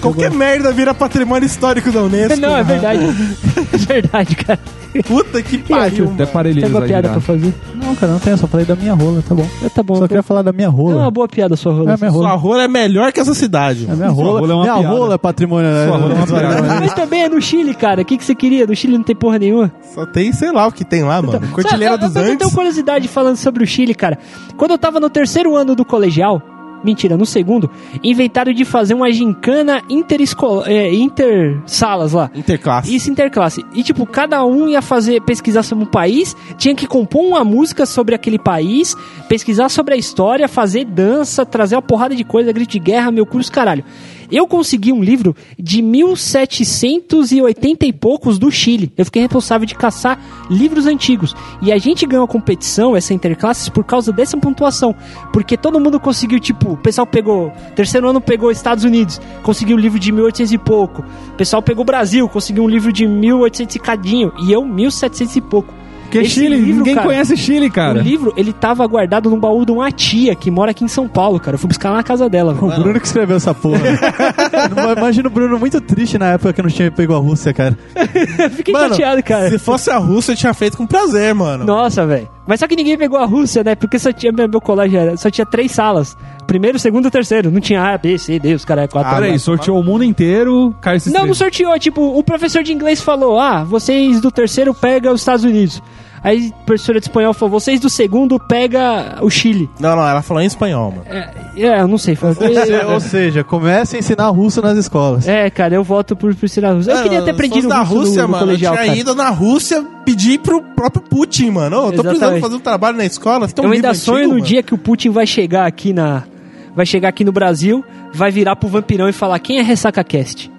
Qualquer merda vira patrimônio histórico da Unesco. Não, é mano. verdade. É verdade, cara. Puta que pariu, Até Tem alguma piada pra fazer? Não, cara, não tem. Só falei da minha rola, tá bom. Ah, Tá bom. Só tá queria falar da minha bom. É rola. uma boa piada sua rola. É, minha Sua rola. rola é melhor que essa cidade. É minha Sua rola. rola é uma minha piada. rola é patrimônio. né? Sua rola é uma piada. Mas também é no Chile, cara. O que, que você queria? No Chile não tem porra nenhuma. Só tem, sei lá, o que tem lá, mano. Sabe, eu- dos eu, eu Andes. tenho curiosidade falando sobre o Chile, cara. Quando eu tava no terceiro ano do colegial, mentira, no segundo, inventaram de fazer uma gincana interescola, é, intersalas lá. Interclasse. Isso interclasse. E tipo, cada um ia fazer pesquisar sobre um país, tinha que compor uma música sobre aquele país, pesquisar sobre a história, fazer dança, trazer uma porrada de coisa, grito de guerra, meu curso, caralho. Eu consegui um livro de 1780 e poucos do Chile. Eu fiquei responsável de caçar livros antigos. E a gente ganhou a competição, essa interclasses, por causa dessa pontuação. Porque todo mundo conseguiu, tipo, o pessoal pegou. Terceiro ano pegou Estados Unidos, conseguiu um livro de 1800 e pouco. O pessoal pegou Brasil, conseguiu um livro de 1800 e cadinho. E eu, 1700 e pouco. Porque Esse Chile, livro, ninguém cara, conhece Chile, cara. O livro, ele tava guardado num baú de uma tia que mora aqui em São Paulo, cara. Eu fui buscar lá na casa dela. O velho. Bruno que escreveu essa porra. Imagina o Bruno muito triste na época que não tinha pego a Rússia, cara. Fiquei Mano, chateado, cara. Se fosse a Rússia, eu tinha feito com prazer, mano. Nossa, velho. Mas só que ninguém pegou a Rússia, né? Porque só tinha meu, meu colégio só tinha três salas. Primeiro, segundo e terceiro. Não tinha A, B, C, D, os caras é quatro. Ah, Peraí, sorteou o mundo inteiro, caiu Não, não sorteou. Tipo, o professor de inglês falou: Ah, vocês do terceiro pega os Estados Unidos. Aí a professora de espanhol falou: Vocês do segundo pega o Chile. Não, não, ela falou em espanhol, mano. É, é, eu não sei. Foi... Ou seja, comece a ensinar russo nas escolas. É, cara, eu voto por, por ensinar russo. Eu queria ter aprendido russo Rússia, no, no mano. colegial, eu tinha cara. ido na Rússia pedir pro próprio Putin, mano. Ô, eu tô precisando fazer um trabalho na escola. Tem um Eu ainda sonho antigo, no mano? dia que o Putin vai chegar aqui na. Vai chegar aqui no Brasil, vai virar pro vampirão e falar: quem é Ressaca Cast?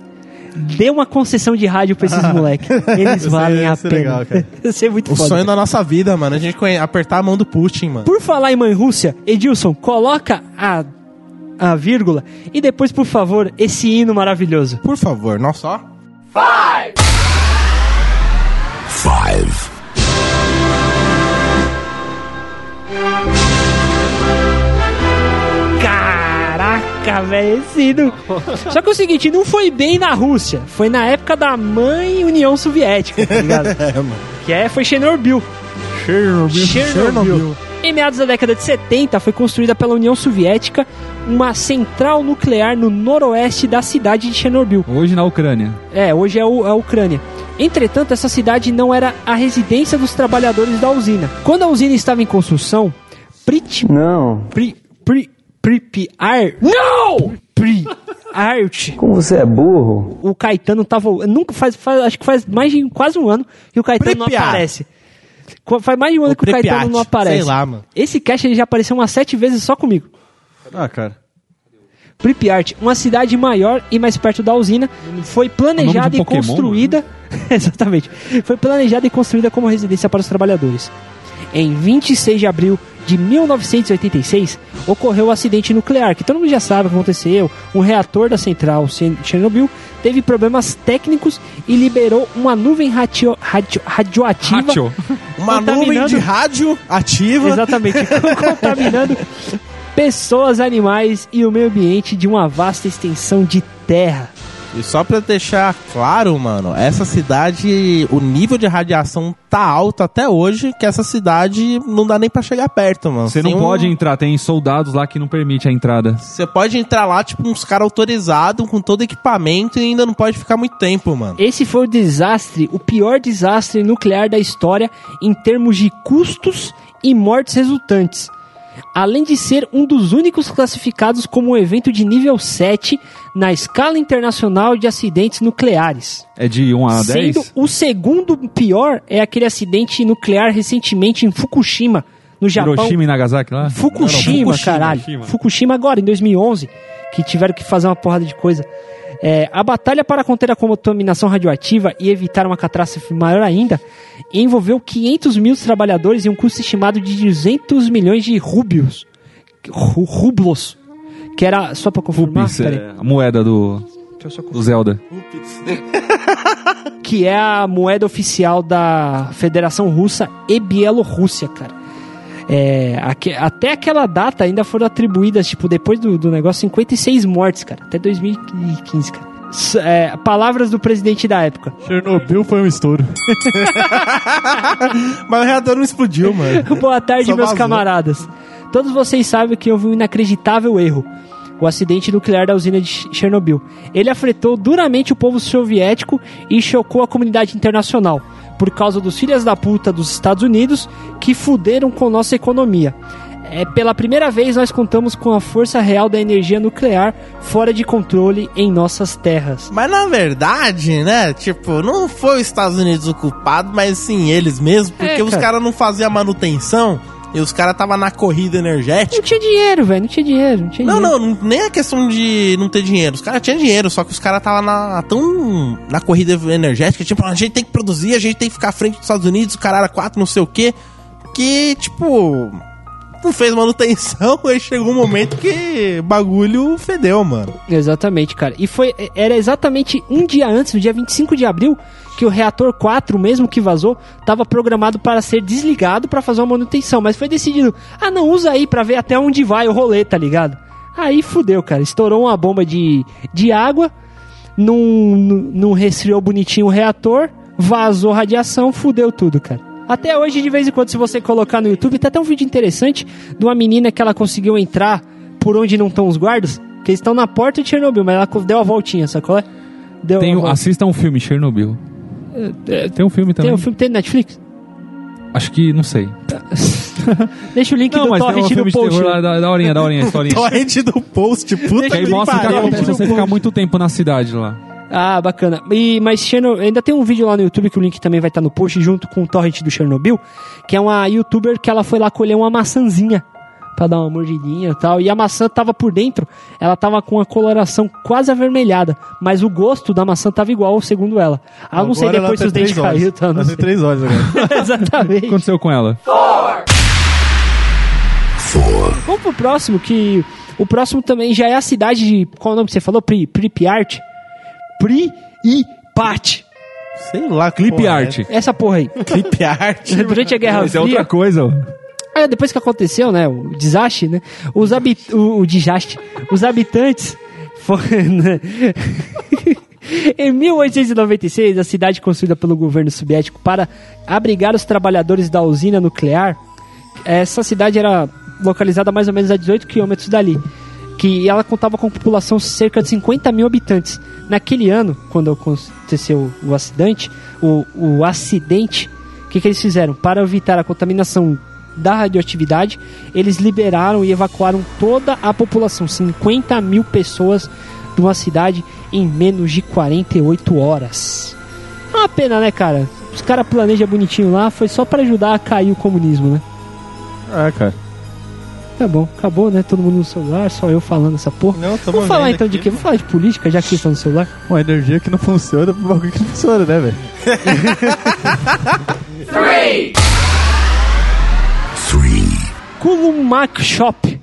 Dê uma concessão de rádio pra esses moleques. Eles Isso valem a pena. legal, cara. Ia ser muito O foda. sonho da nossa vida, mano. A gente conhe- apertar a mão do Putin, mano. Por falar em mãe Rússia, Edilson, coloca a, a vírgula e depois, por favor, esse hino maravilhoso. Por favor, não só. Caraca, velho, Só que é o seguinte, não foi bem na Rússia. Foi na época da mãe União Soviética, tá ligado? É, mano. que é, foi Chernobyl. Chernobyl. Em meados da década de 70, foi construída pela União Soviética uma central nuclear no noroeste da cidade de Chernobyl. Hoje na Ucrânia. É, hoje é o- a Ucrânia. Entretanto, essa cidade não era a residência dos trabalhadores da usina. Quando a usina estava em construção, Prit... Não. Pri... Pri... Não! Pripyat... Como você é burro? O Caetano tava... Nunca faz, faz- Acho que faz mais de quase um ano que o Caetano não Pripyat. aparece. Faz mais de um ano O que o Caetano não aparece. sei lá, mano. Esse cast ele já apareceu umas sete vezes só comigo. Ah, cara. Pripyat, uma cidade maior e mais perto da usina, foi planejada de e um Pokémon, construída. Exatamente. Foi planejada e construída como residência para os trabalhadores. Em 26 de abril de 1986, ocorreu o acidente nuclear, que todo mundo já sabe o que aconteceu. Um reator da central Chernobyl teve problemas técnicos e liberou uma nuvem ratio- radio- radioativa. Uma nuvem de rádio ativa. Exatamente, contaminando pessoas, animais e o meio ambiente de uma vasta extensão de terra. E só pra deixar claro, mano, essa cidade, o nível de radiação tá alto até hoje, que essa cidade não dá nem pra chegar perto, mano. Você não um- pode entrar, tem soldados lá que não permite a entrada. Você pode entrar lá, tipo, uns caras autorizados, com todo equipamento, e ainda não pode ficar muito tempo, mano. Esse foi o desastre, o pior desastre nuclear da história em termos de custos e mortes resultantes. Além de ser um dos únicos classificados como um evento de nível 7 na escala internacional de acidentes nucleares. É de 1 a Sendo 10? o segundo pior é aquele acidente nuclear recentemente em Fukushima, no Japão. Hiroshima e Nagasaki lá? Fukushima, Não, não, Fukushima, caralho. Fukushima. Fukushima agora, em 2011, que tiveram que fazer uma porrada de coisa. É, a batalha para conter a contaminação radioativa e evitar uma catástrofe maior ainda envolveu 500 mil trabalhadores e um custo estimado de 200 milhões de rúbios. Ru- Rublos. Que era, só pra confirmar, peraí. é a moeda do, do Zelda. que é a moeda oficial da Federação Russa e Bielorrússia, cara. É, aque- até aquela data ainda foram atribuídas, tipo, depois do, do negócio, 56 mortes, cara. Até 2015, cara. S- é, palavras do presidente da época. Chernobyl foi um estouro. Mas o reator não explodiu, mano. Boa tarde, Só meus vazou. camaradas. Todos vocês sabem que houve um inacreditável erro. O acidente nuclear da usina de Ch- Chernobyl. Ele afetou duramente o povo soviético e chocou a comunidade internacional. Por causa dos filhas da puta dos Estados Unidos que fuderam com nossa economia. É, pela primeira vez nós contamos com a força real da energia nuclear fora de controle em nossas terras. Mas na verdade, né, tipo, não foi os Estados Unidos o culpado, mas sim eles mesmos, porque É, os cara. caras não faziam manutenção e os caras tava na corrida Não energética. tinha dinheiro, velho. Não tinha dinheiro. Não, tinha Não, dinheiro. não, não- nem a questão de não ter dinheiro. Os caras tinham dinheiro, só que os caras tava na, tão na corrida energética, tipo, a gente tem que produzir, a gente tem que ficar à frente dos Estados Unidos, o cara era quatro, não sei o quê, que, tipo, não fez manutenção, aí chegou um momento que bagulho fedeu, mano. Exatamente, cara. E foi era exatamente um dia antes, no dia 25 de abril, que o reator 4, mesmo que vazou, estava programado para ser desligado para fazer uma manutenção, mas foi decidido, ah, não usa aí para ver até onde vai o rolê, tá ligado? Aí fudeu, cara. Estourou uma bomba de, de água, não, não, resfriou bonitinho o reator, vazou radiação, fudeu tudo, cara. Até hoje, de vez em quando, se você colocar no YouTube, tem até um vídeo interessante de uma menina que ela conseguiu entrar por onde não estão os guardas, que eles estão na porta de Chernobyl, mas ela deu a voltinha, sacou? Deu Tem, assista um filme, Chernobyl. É, Tem um filme também. Tem um filme, tem no Netflix? Acho que, não sei. Deixa o link Não, do mas tem um torrent filme no de post. terror da, da horinha, da horinha, historinha. Torrent do post, puta Que aí que mostra o que pariu. se você ficar muito tempo na cidade lá. Ah, bacana. E, mas Cherno- ainda tem um vídeo lá no YouTube que o link também vai estar no post junto com o torrent do Chernobyl, que é uma youtuber que ela foi lá colher uma maçãzinha pra dar uma mordidinha e tal. E a maçã tava por dentro, ela tava com a coloração quase avermelhada, mas o gosto da maçã tava igual, segundo ela. Ah, não sei depois se os dentes caiu, tá? Não Ela tem sei. três olhos agora. O que Exatamente. aconteceu com ela? Vamos pro próximo, que o próximo também já é a cidade de. Qual é o nome que você falou? Pri, Pripyat? Pripyat. Sei lá, Clip porra art. Essa porra aí. É. Clip art. Durante a Guerra é Fria. outra coisa. Ah, depois que aconteceu, né, o desastre, né, os habit o, o desastre, os habitantes foram, né, em 1896, a cidade construída pelo governo soviético para abrigar os trabalhadores da usina nuclear, essa cidade era localizada mais ou menos a 18 quilômetros dali, que ela contava com população cerca de 50 mil habitantes. Naquele ano, quando aconteceu o acidente, o, o acidente, o que, que eles fizeram? Para evitar a contaminação da radioatividade, eles liberaram e evacuaram toda a população, 50 mil pessoas de uma cidade em menos de 48 horas. É uma pena, né, cara? Os caras planejam bonitinho lá, foi só para ajudar a cair o comunismo, né? É, cara. Tá bom, acabou, né? Todo mundo no celular, só eu falando essa porra. Não, Vamos falar então de aqui. quê? Vamos falar de política, já que vocês estão no celular? Uma energia que não funciona pro bagulho que não funciona, né, velho? Kulumak Shop.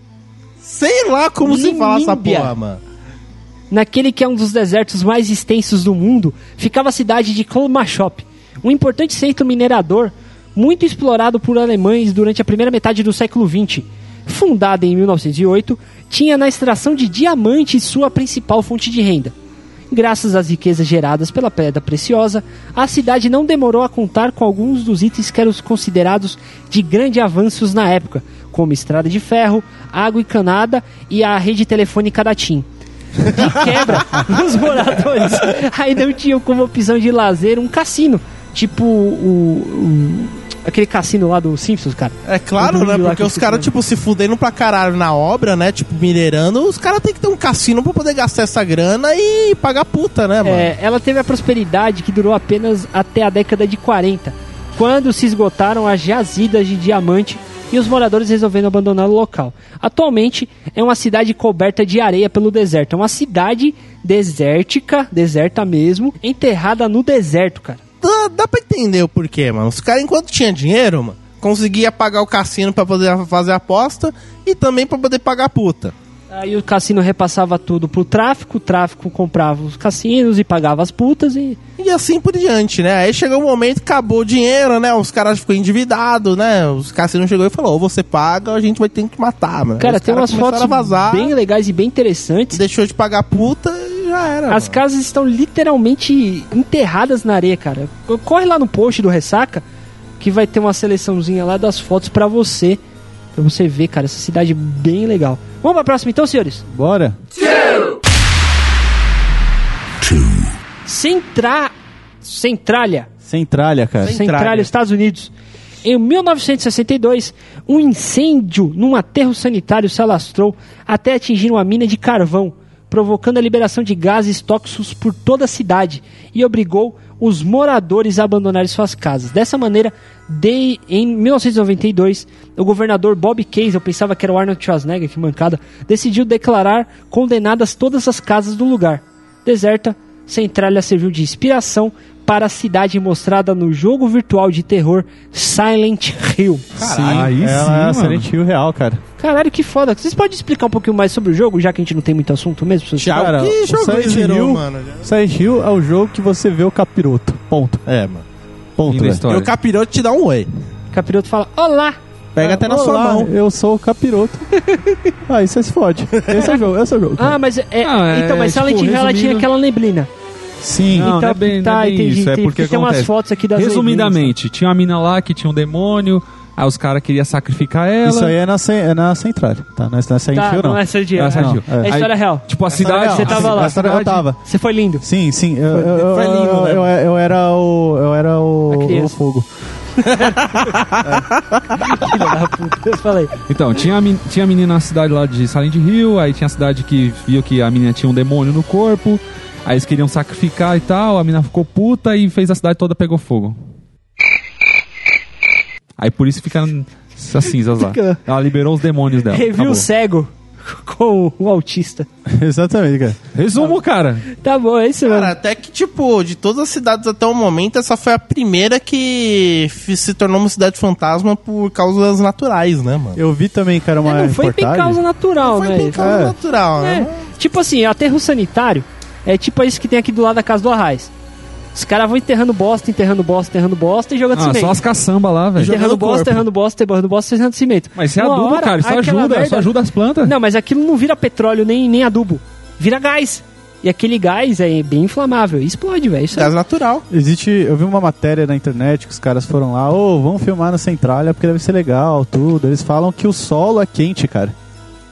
Sei lá como se fala essa porra, mano. Naquele que é um dos desertos mais extensos do mundo, ficava a cidade de Kolmashop, um importante centro minerador muito explorado por alemães durante a primeira metade do século XX. Fundada em 1908, tinha na extração de diamante sua principal fonte de renda. Graças às riquezas geradas pela pedra preciosa, a cidade não demorou a contar com alguns dos itens que eram considerados de grandes avanços na época, como estrada de ferro, água encanada e a rede telefônica da TIM. De quebra, os moradores ainda não tinham como opção de lazer um cassino, tipo o, o- aquele cassino lá do Simpsons, cara. É claro, né? Porque que os caras, tipo, se fudendo pra caralho na obra, né? Tipo, minerando, os caras têm que ter um cassino pra poder gastar essa grana e pagar puta, né, mano? É, ela teve a prosperidade que durou apenas até a década de 40, quando se esgotaram as jazidas de diamante e os moradores resolveram abandonar o local. Atualmente é uma cidade coberta de areia pelo deserto. É uma cidade desértica, deserta mesmo, enterrada no deserto, cara. Dá, dá pra entender o porquê, mano. Os caras, enquanto tinha dinheiro, mano, conseguia pagar o cassino pra poder fazer aposta e também pra poder pagar puta. Aí o cassino repassava tudo pro tráfico, o tráfico comprava os cassinos e pagava as putas e E assim por diante, né? Aí chegou um momento, acabou o dinheiro, né? Os caras ficou endividados, né? Os cassinos chegou e falou, ou você paga a gente vai ter que matar, mano. Cara, Os tem umas fotos bem legais e bem interessantes. deixou de pagar puta e já era, As mano. casas estão literalmente enterradas na areia, cara. Corre lá no post do Ressaca que vai ter uma seleçãozinha lá das fotos pra você. Pra você ver, cara, essa cidade bem legal. Vamos pra próxima então, senhores? Bora? Centra... Centralia. Centralha, cara. Centralia, Estados Unidos. Em 1962, um incêndio num aterro sanitário se alastrou até atingir uma mina de carvão, provocando a liberação de gases tóxicos por toda a cidade e obrigou os moradores a abandonarem suas casas. Dessa maneira, de, em 1992, o governador Bob Case, eu pensava que era o Arnold Schwarzenegger, que mancada, decidiu declarar condenadas todas as casas do lugar. Deserta, Centralia serviu de inspiração para a cidade mostrada no jogo virtual de terror Silent Hill. Caralho, aí sim, é mano. Silent Hill real, cara. Caralho, que foda. Vocês podem explicar um pouquinho mais sobre o jogo, já que a gente não tem muito assunto mesmo? Thiago, Cara, que o jogo Silent zerou, Hill- mano? Silent Hill é o jogo que você vê o capiroto. Ponto. É, mano. Ponto. História. E o capiroto te dá um oi. Capiroto fala: Olá! Pega até na sua Olá, mão. Eu sou o capiroto. Aí você se fode. Esse é o jogo, esse é o jogo. Ah, mas é. Ah, é, então, mas tipo, Silent Hill ela tinha aquela neblina. Sim. Não, não é bem, não é bem entendi, isso, é porque tem umas acontece. fotos aqui das Resumidamente, tinha uma mina lá que tinha um demônio, aí os caras queriam sacrificar ela. Isso aí é na, ce- é na central, tá? Não é nessa Tá, Fio, não não. é essa de É essa é, de- é história Aí, real. Tipo, a Essa era cidade. Você tava A lá. cidade eu tava. Você foi lindo. Sim, sim. Eu, eu, eu, Foi lindo, eu, né? eu, eu era o. Eu era o, A o fogo. Puta. Eu falei. Então, tinha a, tinha a menina na cidade lá de Silent Hill, aí tinha a cidade que viu que a menina tinha um demônio no corpo, aí eles queriam sacrificar e tal, a menina ficou puta e fez a cidade toda pegou fogo. Aí por isso fica essas cinzas lá. Ela liberou os demônios dela. Review Acabou. cego com o autista. Exatamente, cara. Resumo, cara. Tá bom, é isso Cara, até que, tipo, de todas as cidades até o momento, essa foi a primeira que se tornou uma cidade fantasma por causas naturais, né, mano? Eu vi também, cara, uma É, não foi bem reportagem. causa natural, Foi né? bem causa É. natural, É, né? tipo assim, aterro sanitário é tipo isso que tem aqui do lado da casa do Arraiz. Os caras vão enterrando bosta, enterrando bosta, enterrando bosta e jogando Ah, cimento. só as caçamba lá, velho. Enterrando bosta, enterrando bosta, enterrando bosta, enterrando cimento. Mas isso é Uma adubo, hora, cara. Isso ajuda. merda- Isso ajuda as plantas. Não, mas aquilo não vira petróleo nem, nem adubo. Vira gás. E aquele gás é bem inflamável. E explode, velho. Isso é- Gás natural. Existe, eu vi uma matéria na internet que os caras foram lá, ô, vamos filmar na Centralha porque deve ser legal, tudo. Eles falam que o solo é quente, cara.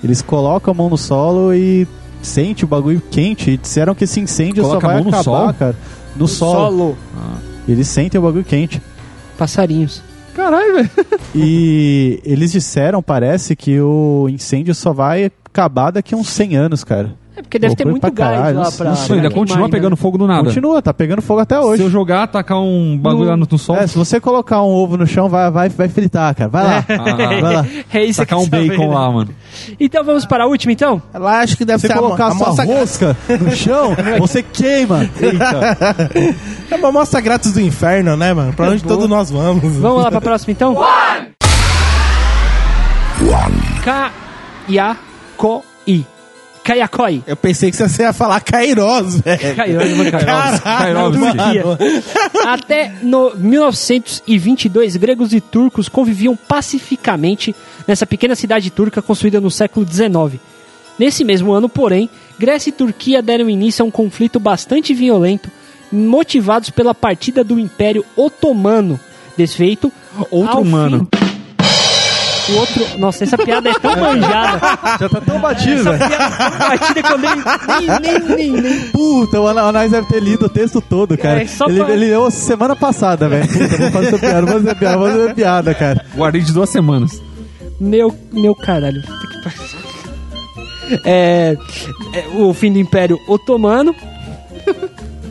Eles colocam a mão no solo e sente o bagulho quente. E disseram que esse incêndio Coloca só vai mão no acabar, sol? cara. No, solo. solo. Eles sentem o bagulho quente. Passarinhos. Caralho, velho. E eles disseram, parece, que o incêndio só vai acabar daqui a uns 100 anos, cara. É porque deve ter muito pra gás caralho, lá pra. Isso sei, ainda pra continua queimar pegando ainda. fogo do nada. Continua, tá pegando fogo até Se hoje. eu jogar, tacar um bagulho No- lá no, no sol, É, se você colocar um ovo no chão, vai, vai, vai fritar, cara. Vai lá. Ah, Vai lá. É isso tacar que um você bacon sabe, lá, né? mano. Então vamos para a última, então? Lá acho que deve Se você ser colocar a a sua rosca no chão, você queima. Eita. É uma amostra grátis do inferno, né, mano? Pra onde boa. todos nós vamos. Vamos lá para a próxima, então? Kayakoi. Kayakoi. Eu pensei que você ia falar Kairos, velho. Kairos, mano, Kairos. Kairovski. mano. Até no 1922, gregos e turcos conviviam pacificamente nessa pequena cidade turca construída no século XIX. Nesse mesmo ano, porém, Grécia e Turquia deram início a um conflito bastante violento, motivados pela partida do Império Otomano. Desfeito. Outro humano. fim- O outro. Nossa, essa piada é tão manjada. Já tá tão batido, Essa velho. piada é tão batida que eu nem, nem, nem, nem, Puta, o Ana- o Anais deve ter lido o texto todo, cara. É, só ele, pra- ele leu semana passada, velho. Puta, vou fazer piada, vou fazer piada, vou fazer piada, cara. Guardei de duas semanas. Meu, meu caralho. É, é, o fim do Império Otomano.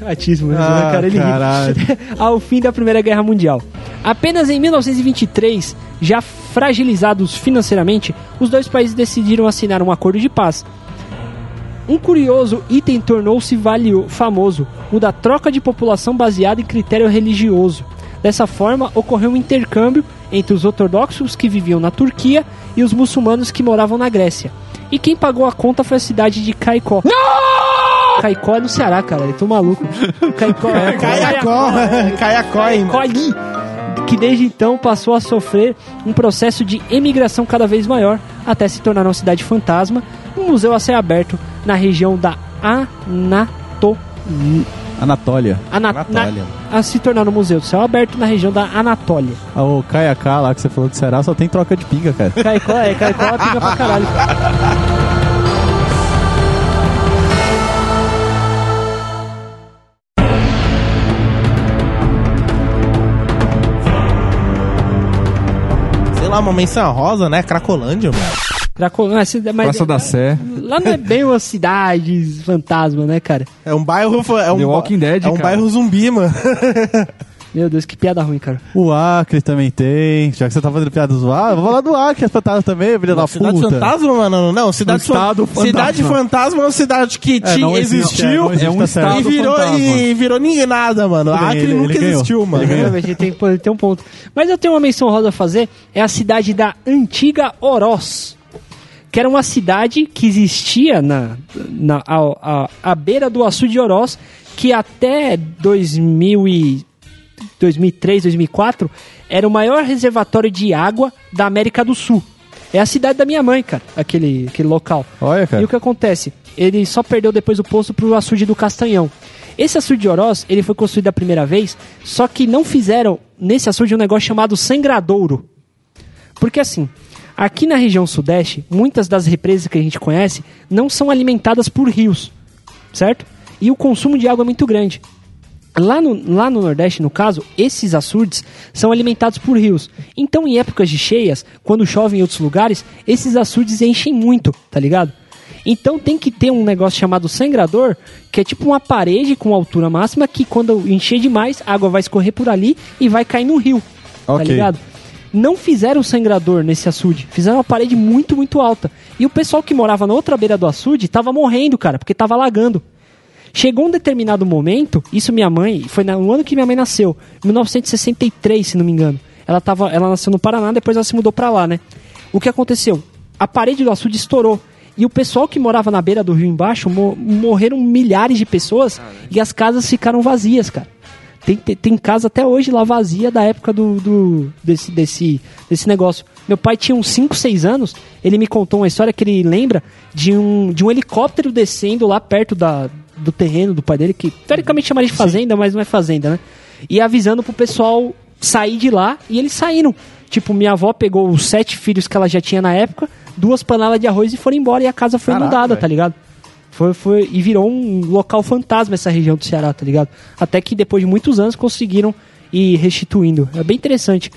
Atismo, né? Ah, cara, ele caralho. Ao fim da Primeira Guerra Mundial. Apenas em 1923, já fragilizados financeiramente, os dois países decidiram assinar um acordo de paz. Um curioso item tornou-se famoso, o da troca de população baseada em critério religioso. Dessa forma, ocorreu um intercâmbio entre os ortodoxos que viviam na Turquia e os muçulmanos que moravam na Grécia. E quem pagou a conta foi a cidade de Caicó. Caicó é no Ceará, cara. Eu tô maluco. Caicó, Caiacó. Caiacó, hein? Caicó, que desde então passou a sofrer um processo de emigração cada vez maior, até se tornar uma cidade fantasma, um museu a céu aberto na região da Anato... Anatólia. Ana- Anatólia. na- a se tornar um museu de céu aberto na região da Anatólia. Ah, O Kayaka lá que você falou de Ceará só tem troca de pinga, cara. Caicó, é, Caicó é pica pra caralho. lá, uma menção rosa, né? Cracolândia, mano. Cracolândia, mas, mas Praça da Sé. lá não é bem uma cidade fantasma, né, cara? É um bairro. É um, The Walking Dead, É um cara. bairro zumbi, mano. Meu Deus, que piada ruim, cara. O Acre também tem. Já que você tá fazendo piada do Acre, vou falar do Acre, as fantasmas também, filha da Cidade puta. fantasma, mano? Não, cidade, Um estado fan- cidade fantasma. fantasma é uma cidade que É, tinha, não existe, existiu não existe, é um estado e virou, fantasma. e virou ninguém nada, mano. Tudo A bem, Acre ele- nunca ele ganhou. existiu, mano. Ele. A gente tem, que- tem um ponto. Mas eu tenho uma menção rosa a fazer. É a cidade da antiga Oroz. Que era uma cidade que existia na, na, ao- a, à beira do açude de Oroz. Que até 2000 e 2003, 2004 era o maior reservatório de água da América do Sul. É a cidade da minha mãe, cara, aquele, aquele local. Olha, cara. E o que acontece? Ele só perdeu depois o posto pro açude do Castanhão. Esse açude de Oroz, ele foi construído a primeira vez, só que não fizeram nesse açude um negócio chamado sangradouro. Porque assim, aqui na região sudeste, muitas das represas que a gente conhece não são alimentadas por rios, certo? E o consumo de água é muito grande. Lá no, lá no Nordeste, no caso, esses açudes são alimentados por rios. Então, em épocas de cheias, quando chove em outros lugares, esses açudes enchem muito, tá ligado? Então tem que ter um negócio chamado sangrador, que é tipo uma parede com altura máxima que quando encher demais, a água vai escorrer por ali e vai cair no rio. Tá Ok. ligado? Não fizeram sangrador nesse açude, fizeram uma parede muito, muito alta. E o pessoal que morava na outra beira do açude tava morrendo, cara, porque tava alagando. Chegou um determinado momento, isso minha mãe, foi no ano que minha mãe nasceu, 1963, se não me engano. Ela, tava, ela nasceu no Paraná, depois ela se mudou pra lá, né? O que aconteceu? A parede do açude estourou. E o pessoal que morava na beira do rio embaixo, mo- morreram milhares de pessoas e as casas ficaram vazias, cara. Tem, tem, tem casa até hoje lá vazia da época do, do- desse, desse, desse negócio. Meu pai tinha uns 5, 6 anos, ele me contou uma história que ele lembra de um, de um helicóptero descendo lá perto da, do terreno do pai dele, que teoricamente chamaria de fazenda, mas não é fazenda, né? E avisando pro pessoal sair de lá e eles saíram. Tipo, minha avó pegou os sete filhos que ela já tinha na época, duas panelas de arroz e foram embora e a casa foi Caraca, inundada, velho. tá ligado? Foi, foi, e virou um local fantasma essa região do Ceará, tá ligado? Até que depois de muitos anos conseguiram ir restituindo. É bem interessante.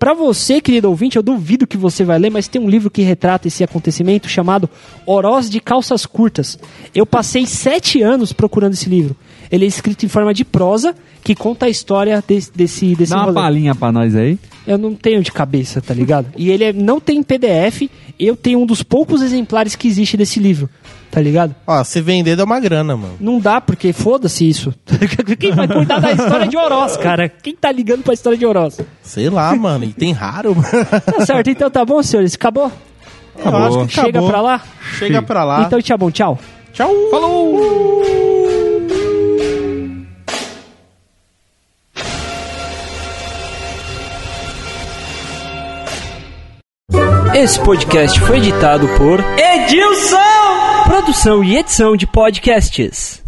Pra você, querido ouvinte, eu duvido que você vai ler, mas tem um livro que retrata esse acontecimento chamado Oroz de Calças Curtas. Eu passei sete anos procurando esse livro. Ele é escrito em forma de prosa, que conta a história desse, desse, desse Dá uma rolê. palhinha pra nós aí. Eu não tenho de cabeça, tá ligado? E ele é- não tem PDF. Eu tenho um dos poucos exemplares que existe desse livro, tá ligado? Ó, se vender dá uma grana, mano. Não dá, porque foda-se isso. Quem vai cuidar da história de Oroz, cara? Quem tá ligando pra história de Oroz? Sei lá, mano. E tem raro, mano. Tá certo, então tá bom, senhores? Acabou? Eu acho que Chega acabou. pra lá? Chega pra lá. Então tchau, bom, tchau. Tchau. Esse podcast foi editado por Edilson! Produção e edição de podcasts.